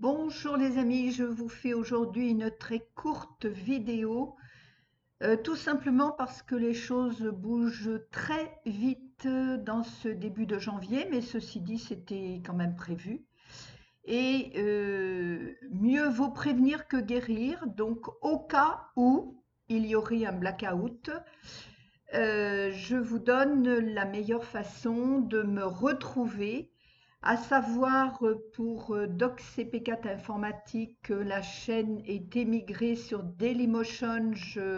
Bonjour les amis, je vous fais aujourd'hui une très courte vidéo, euh, tout simplement parce que les choses bougent très vite dans ce début de janvier, mais ceci dit, c'était quand même prévu. Et euh, mieux vaut prévenir que guérir, donc au cas où il y aurait un blackout, euh, je vous donne la meilleure façon de me retrouver à savoir euh, pour euh, DocCP4 Informatique, la chaîne est émigrée sur Dailymotion.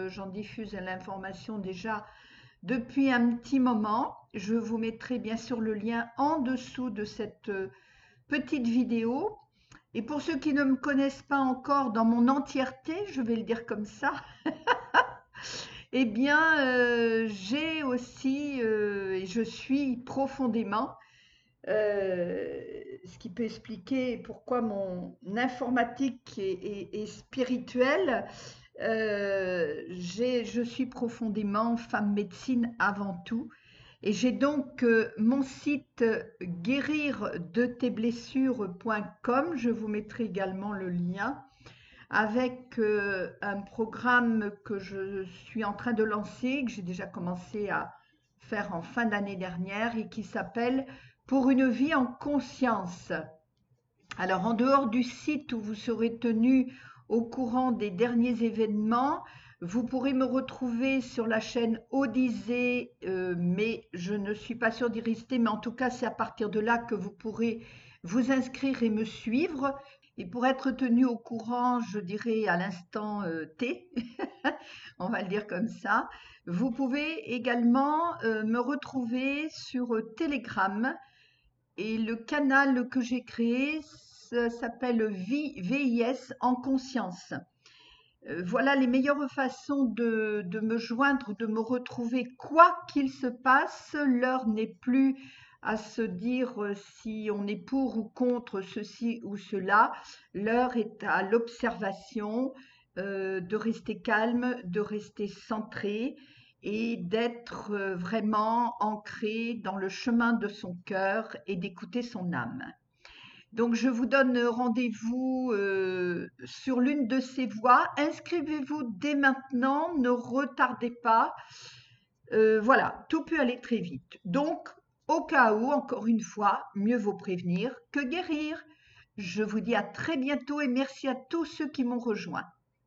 J'en diffuse l'information déjà depuis un petit moment. Je vous mettrai bien sûr le lien en dessous de cette euh, petite vidéo. Et pour ceux qui ne me connaissent pas encore dans mon entièreté, je vais le dire comme ça, eh bien, j'ai aussi, et je suis profondément euh, ce qui peut expliquer pourquoi mon informatique est, spirituelle. Euh, je suis profondément femme médecine avant tout. Et j'ai donc euh, mon site guérir de tes blessures.com. Je vous mettrai également le lien avec un programme que je suis en train de lancer, que j'ai déjà commencé à faire en fin d'année dernière et qui s'appelle pour une vie en conscience. Alors, en dehors du site où vous serez tenu au courant des derniers événements, vous pourrez me retrouver sur la chaîne Odyssée, euh, mais je ne suis pas sûre d'y rester, mais en tout cas, c'est à partir de là que vous pourrez vous inscrire et me suivre. Et pour être tenu au courant, je dirais à l'instant euh, T, on va le dire comme ça, vous pouvez également euh, me retrouver sur Telegram et le canal que j'ai créé s'appelle VIS en conscience. Euh, voilà les meilleures façons de, me joindre, de me retrouver, quoi qu'il se passe. L'heure n'est plus à se dire si on est pour ou contre ceci ou cela. L'heure est à l'observation, euh, de rester calme, de rester centré et d'être euh, vraiment ancré dans le chemin de son cœur et d'écouter son âme. Donc je vous donne rendez-vous euh, sur l'une de ces voies. Inscrivez-vous dès maintenant, ne retardez pas. Euh, voilà, tout peut aller très vite. Donc, au cas où, encore une fois, mieux vaut prévenir que guérir. Je vous dis à très bientôt et merci à tous ceux qui m'ont rejoint.